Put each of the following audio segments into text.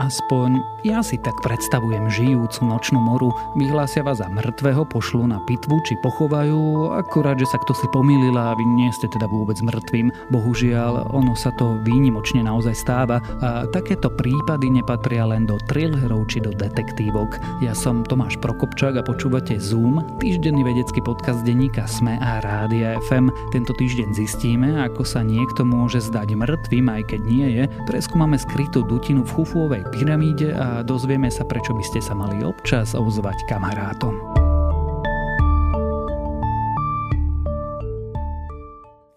Aspoň ja si tak predstavujem žijúcu nočnú moru. Vyhlásia vás za mŕtvého, pošlu na pitvu či pochovajú, akurát, že sa kto si pomýlil a vy nie ste teda vôbec mŕtvým. Bohužiaľ, ono sa to výnimočne naozaj stáva a takéto prípady nepatria len do thrillerov či do detektívok. Ja som Tomáš Prokopčák a počúvate Zoom, týždenný vedecký podcast denníka SME a Rádia FM. Tento týždeň zistíme, ako sa niekto môže zdať mŕtvým, aj keď nie je. Preskúmame skrytú dutinu v Chufuovej pyramíde a dozvieme sa, prečo by ste sa mali občas ozvať kamarátom.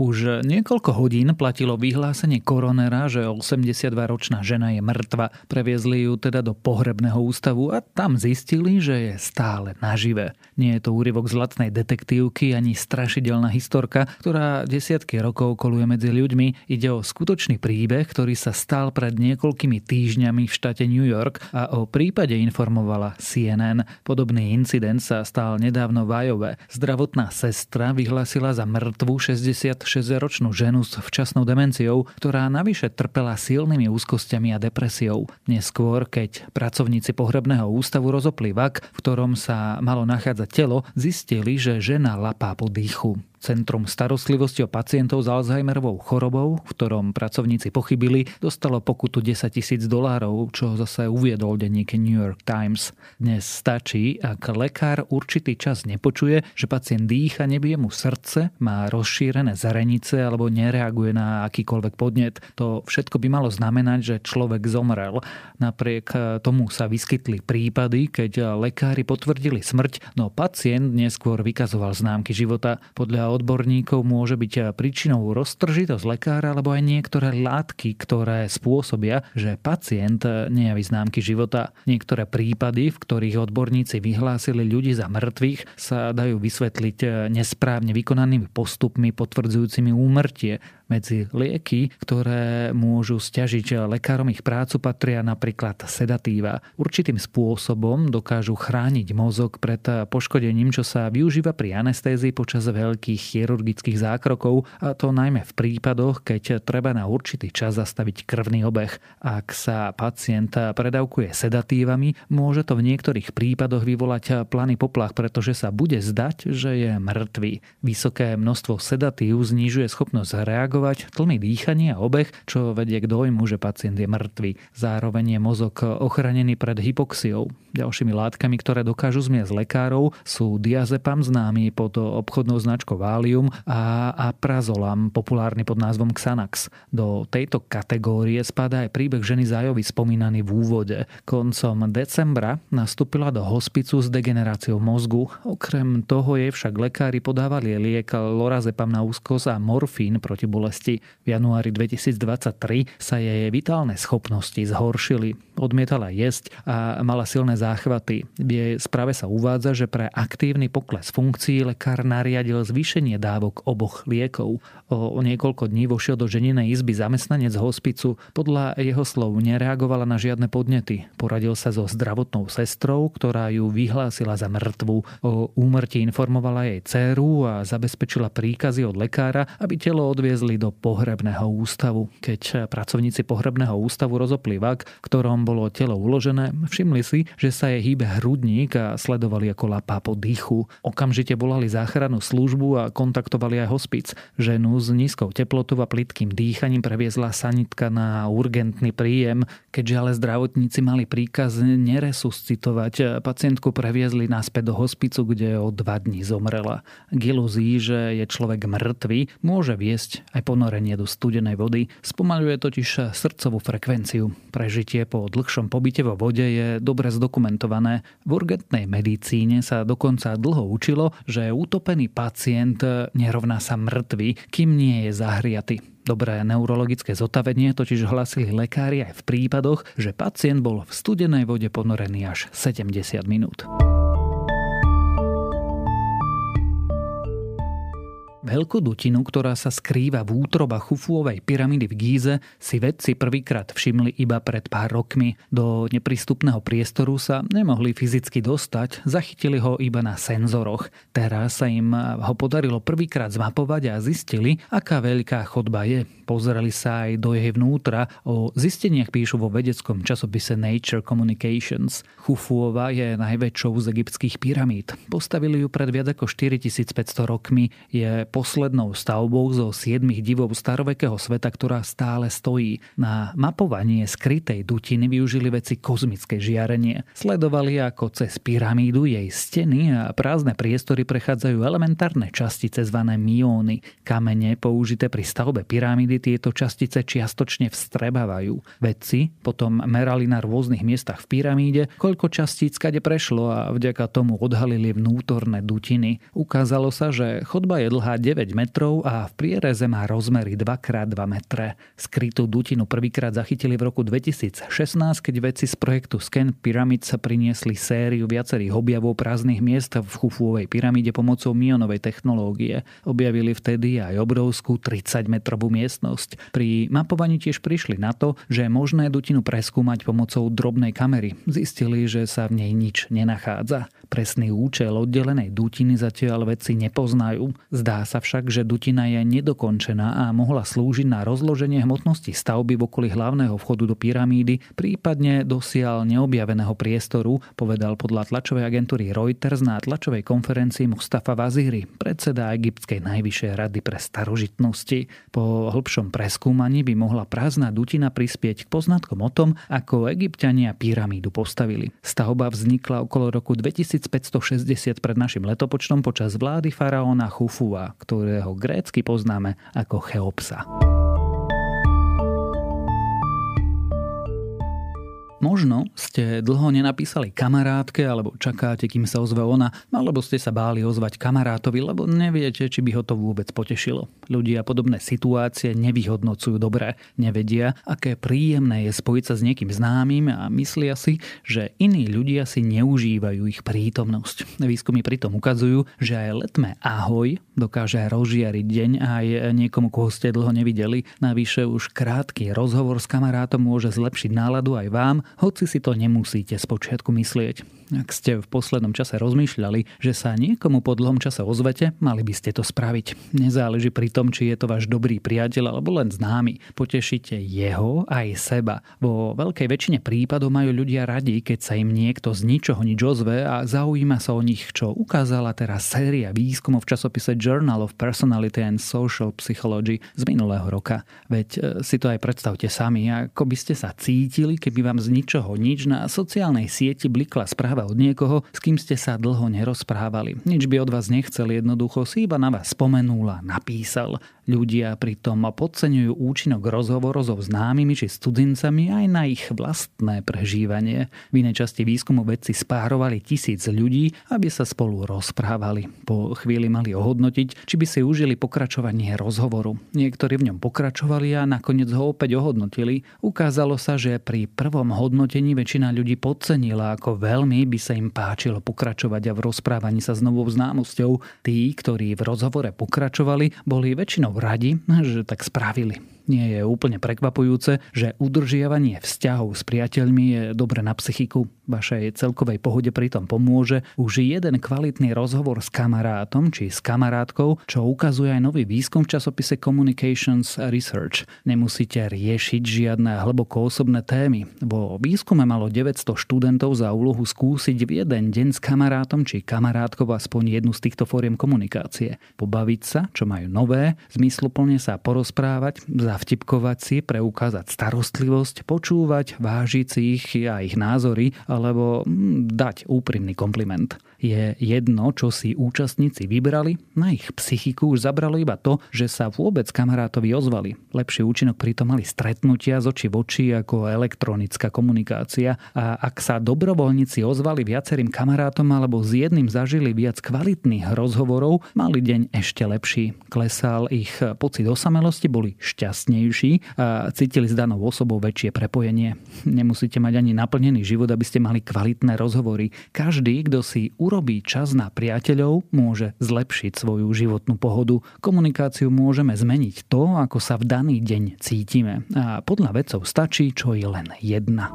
Už niekoľko hodín platilo vyhlásenie koronera, že 82-ročná žena je mŕtva. Previezli ju teda do pohrebného ústavu a tam zistili, že je stále nažive. Nie je to úryvok zlatnej detektívky ani strašidelná historka, ktorá desiatky rokov koluje medzi ľuďmi. Ide o skutočný príbeh, ktorý sa stal pred niekoľkými týždňami v štáte New York a o prípade informovala CNN. Podobný incident sa stal nedávno v Ajove. Zdravotná sestra vyhlásila za mŕtvu 60 26-ročnú ženu s včasnou demenciou, ktorá navyše trpela silnými úzkosťami a depresiou. Neskôr, keď pracovníci pohrebného ústavu rozopli vak, v ktorom sa malo nachádzať telo, zistili, že žena lapá po dýchu. Centrum starostlivosti o pacientov s Alzheimerovou chorobou, v ktorom pracovníci pochybili, dostalo pokutu 10 tisíc dolárov, čo zase uviedol denník New York Times. Dnes stačí, ak lekár určitý čas nepočuje, že pacient dýcha, nebije mu srdce, má rozšírené zarenice alebo nereaguje na akýkoľvek podnet. To všetko by malo znamenať, že človek zomrel. Napriek tomu sa vyskytli prípady, keď lekári potvrdili smrť, no pacient neskôr vykazoval známky života. Podľa odborníkov môže byť príčinou roztržitosť lekára alebo aj niektoré látky, ktoré spôsobia, že pacient nejaví známky života. Niektoré prípady, v ktorých odborníci vyhlásili ľudí za mŕtvych, sa dajú vysvetliť nesprávne vykonanými postupmi potvrdzujúcimi úmrtie. Medzi lieky, ktoré môžu stiažiť lekárom ich prácu, patria napríklad sedatíva. Určitým spôsobom dokážu chrániť mozog pred poškodením, čo sa využíva pri anestézii počas veľkých chirurgických zákrokov, a to najmä v prípadoch, keď treba na určitý čas zastaviť krvný obeh. Ak sa pacient predávkuje sedatívami, môže to v niektorých prípadoch vyvolať plany poplach, pretože sa bude zdať, že je mŕtvy. Vysoké množstvo sedatív znižuje schopnosť reagovať reagovať, tlmi dýchanie a obeh, čo vedie k dojmu, že pacient je mŕtvy. Zároveň je mozog ochranený pred hypoxiou. Ďalšími látkami, ktoré dokážu zmiesť lekárov, sú diazepam známy pod obchodnou značkou Valium a aprazolam, populárny pod názvom Xanax. Do tejto kategórie spadá aj príbeh ženy Zajovi spomínaný v úvode. Koncom decembra nastúpila do hospicu s degeneráciou mozgu. Okrem toho jej však lekári podávali liek lorazepam na úzkosť a morfín proti bolesti bolesti. V januári 2023 sa jej vitálne schopnosti zhoršili. Odmietala jesť a mala silné záchvaty. V jej správe sa uvádza, že pre aktívny pokles funkcií lekár nariadil zvýšenie dávok oboch liekov. O niekoľko dní vošiel do ženinej izby zamestnanec hospicu. Podľa jeho slov nereagovala na žiadne podnety. Poradil sa so zdravotnou sestrou, ktorá ju vyhlásila za mŕtvu. O úmrti informovala jej dceru a zabezpečila príkazy od lekára, aby telo odviezli do pohrebného ústavu. Keď pracovníci pohrebného ústavu rozopli vak, ktorom bolo telo uložené, všimli si, že sa jej hýbe hrudník a sledovali ako lapá po dýchu. Okamžite volali záchrannú službu a kontaktovali aj hospic. Ženu s nízkou teplotou a plitkým dýchaním previezla sanitka na urgentný príjem. Keďže ale zdravotníci mali príkaz neresuscitovať, pacientku previezli naspäť do hospicu, kde o dva dní zomrela. K ilúzii, že je človek mŕtvy, môže viesť aj ponorenie do studenej vody spomaľuje totiž srdcovú frekvenciu. Prežitie po dlhšom pobyte vo vode je dobre zdokumentované. V urgentnej medicíne sa dokonca dlho učilo, že utopený pacient nerovná sa mŕtvy, kým nie je zahriaty. Dobré neurologické zotavenie totiž hlasili lekári aj v prípadoch, že pacient bol v studenej vode ponorený až 70 minút. Veľkú dutinu, ktorá sa skrýva v útroba Chufuovej pyramídy v Gíze, si vedci prvýkrát všimli iba pred pár rokmi. Do neprístupného priestoru sa nemohli fyzicky dostať, zachytili ho iba na senzoroch. Teraz sa im ho podarilo prvýkrát zmapovať a zistili, aká veľká chodba je. Pozreli sa aj do jej vnútra. O zisteniach píšu vo vedeckom časopise Nature Communications. Chufuova je najväčšou z egyptských pyramíd. Postavili ju pred viac ako 4500 rokmi. Je poslednou stavbou zo siedmých divov starovekého sveta, ktorá stále stojí. Na mapovanie skrytej dutiny využili veci kozmické žiarenie. Sledovali, ako cez pyramídu jej steny a prázdne priestory prechádzajú elementárne častice zvané mióny. Kamene použité pri stavbe pyramídy tieto častice čiastočne vstrebávajú. Vedci potom merali na rôznych miestach v pyramíde, koľko častíc kade prešlo a vďaka tomu odhalili vnútorné dutiny. Ukázalo sa, že chodba je dlhá 9 metrov a v priereze má rozmery 2x2 metre. Skrytú dutinu prvýkrát zachytili v roku 2016, keď vedci z projektu Scan sa priniesli sériu viacerých objavov prázdnych miest v Chufuovej pyramíde pomocou mionovej technológie. Objavili vtedy aj obrovskú 30-metrovú miestnosť. Pri mapovaní tiež prišli na to, že je možné dutinu preskúmať pomocou drobnej kamery. Zistili, že sa v nej nič nenachádza. Presný účel oddelenej dutiny zatiaľ vedci nepoznajú. Zdá sa však, že dutina je nedokončená a mohla slúžiť na rozloženie hmotnosti stavby v okolí hlavného vchodu do pyramídy, prípadne dosiaľ neobjaveného priestoru, povedal podľa tlačovej agentúry Reuters na tlačovej konferencii Mustafa Vaziri, predseda Egyptskej najvyššej rady pre starožitnosti. Po hĺbšom preskúmaní by mohla prázdna dutina prispieť k poznatkom o tom, ako egyptiania pyramídu postavili. Stavba vznikla okolo roku 2560 pred našim letopočtom počas vlády faraóna Chufua, ktorého grécky poznáme ako Cheopsa. Možno ste dlho nenapísali kamarátke alebo čakáte, kým sa ozve ona, alebo ste sa báli ozvať kamarátovi, lebo neviete, či by ho to vôbec potešilo. Ľudia podobné situácie nevyhodnocujú dobre, nevedia, aké príjemné je spojiť sa s niekým známym a myslia si, že iní ľudia si neužívajú ich prítomnosť. Výskumy pritom ukazujú, že aj letme ahoj dokáže rozžiariť deň aj niekomu, koho ste dlho nevideli. Navyše už krátky rozhovor s kamarátom môže zlepšiť náladu aj vám, hoci si to nemusíte spočiatku myslieť. Ak ste v poslednom čase rozmýšľali, že sa niekomu po dlhom čase ozvete, mali by ste to spraviť. Nezáleží pri tom, či je to váš dobrý priateľ alebo len známy. Potešíte jeho aj seba. Vo veľkej väčšine prípadov majú ľudia radi, keď sa im niekto z ničoho nič ozve a zaujíma sa o nich, čo ukázala teraz séria výskumov v časopise Journal of Personality and Social Psychology z minulého roka. Veď e, si to aj predstavte sami, ako by ste sa cítili, keby vám z ničoho nič na sociálnej sieti blikla správa od niekoho, s kým ste sa dlho nerozprávali. Nič by od vás nechcel, jednoducho si iba na vás spomenul a napísal. Ľudia pritom podceňujú účinok rozhovorov so známymi či s cudzincami aj na ich vlastné prežívanie. V inej časti výskumu vedci spárovali tisíc ľudí, aby sa spolu rozprávali. Po chvíli mali ohodnotiť, či by si užili pokračovanie rozhovoru. Niektorí v ňom pokračovali a nakoniec ho opäť ohodnotili. Ukázalo sa, že pri prvom hodnotení väčšina ľudí podcenila, ako veľmi by sa im páčilo pokračovať a v rozprávaní sa s novou známosťou. Tí, ktorí v rozhovore pokračovali, boli väčšinou radi, že tak spravili nie je úplne prekvapujúce, že udržiavanie vzťahov s priateľmi je dobre na psychiku. Vašej celkovej pohode pritom pomôže už jeden kvalitný rozhovor s kamarátom či s kamarátkou, čo ukazuje aj nový výskum v časopise Communications Research. Nemusíte riešiť žiadne hlboko osobné témy. Vo výskume malo 900 študentov za úlohu skúsiť v jeden deň s kamarátom či kamarátkou aspoň jednu z týchto fóriem komunikácie. Pobaviť sa, čo majú nové, zmysluplne sa porozprávať, za zavtipkovať si, preukázať starostlivosť, počúvať, vážiť si ich a ich názory alebo hm, dať úprimný kompliment. Je jedno, čo si účastníci vybrali, na ich psychiku už zabralo iba to, že sa vôbec kamarátovi ozvali. Lepší účinok pritom mali stretnutia z oči v oči ako elektronická komunikácia a ak sa dobrovoľníci ozvali viacerým kamarátom alebo s jedným zažili viac kvalitných rozhovorov, mali deň ešte lepší. Klesal ich pocit osamelosti, boli šťastnejší a cítili s danou osobou väčšie prepojenie. Nemusíte mať ani naplnený život, aby ste mali kvalitné rozhovory. Každý, kto si urobí čas na priateľov, môže zlepšiť svoju životnú pohodu. Komunikáciu môžeme zmeniť to, ako sa v daný deň cítime. A podľa vedcov stačí, čo je len jedna.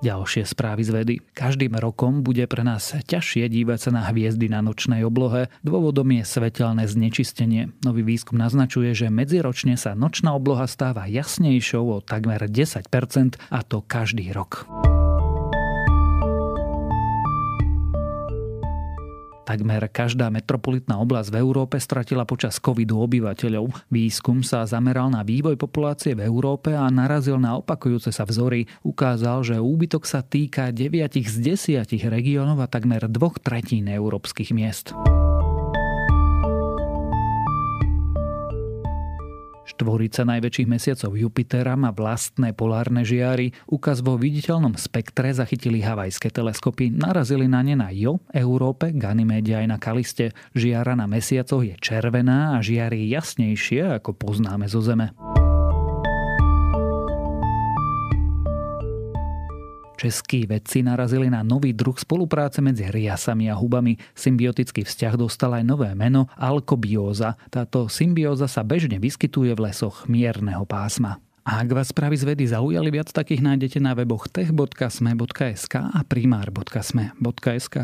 Ďalšie správy z vedy. Každým rokom bude pre nás ťažšie dívať sa na hviezdy na nočnej oblohe. Dôvodom je svetelné znečistenie. Nový výskum naznačuje, že medziročne sa nočná obloha stáva jasnejšou o takmer 10% a to každý rok. Takmer každá metropolitná oblasť v Európe stratila počas covidu obyvateľov. Výskum sa zameral na vývoj populácie v Európe a narazil na opakujúce sa vzory. Ukázal, že úbytok sa týka 9 z 10 regiónov a takmer dvoch tretín európskych miest. Štvorica najväčších mesiacov Jupitera má vlastné polárne žiary. Ukaz vo viditeľnom spektre zachytili havajské teleskopy. Narazili na ne na Jo, Európe, Ganymede aj na Kaliste. Žiara na mesiacoch je červená a žiary jasnejšie, ako poznáme zo Zeme. Českí vedci narazili na nový druh spolupráce medzi riasami a hubami. Symbiotický vzťah dostal aj nové meno alkobióza. Táto symbióza sa bežne vyskytuje v lesoch mierneho pásma. A ak vás správy z vedy zaujali, viac takých nájdete na weboch tech.sme.sk a primár.sme.sk.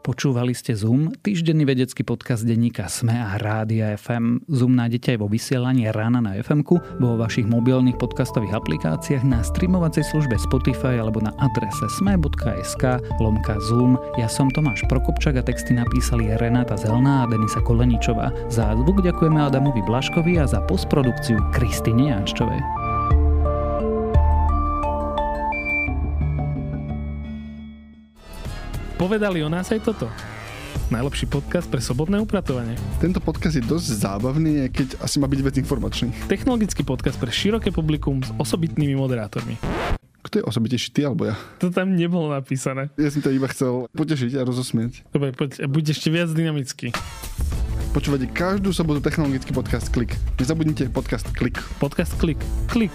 Počúvali ste Zoom, týždenný vedecký podcast denníka Sme a Rádia FM. Zoom nájdete aj vo vysielaní rána na fm vo vašich mobilných podcastových aplikáciách, na streamovacej službe Spotify alebo na adrese sme.sk lomka Zoom. Ja som Tomáš Prokopčak a texty napísali Renáta Zelná a Denisa Koleničová. Za zvuk ďakujeme Adamovi Blaškovi a za postprodukciu Kristine Jančovej. Povedali o nás aj toto. Najlepší podcast pre sobotné upratovanie. Tento podcast je dosť zábavný, keď asi má byť vec informačný. Technologický podcast pre široké publikum s osobitnými moderátormi. Kto je osobitejší, ty alebo ja? To tam nebolo napísané. Ja som to iba chcel potešiť a rozosmieť. Dobre, poď, buď ešte viac dynamický. Počúvate každú sobotu technologický podcast Klik. Nezabudnite podcast Klik. Podcast Klik. Klik.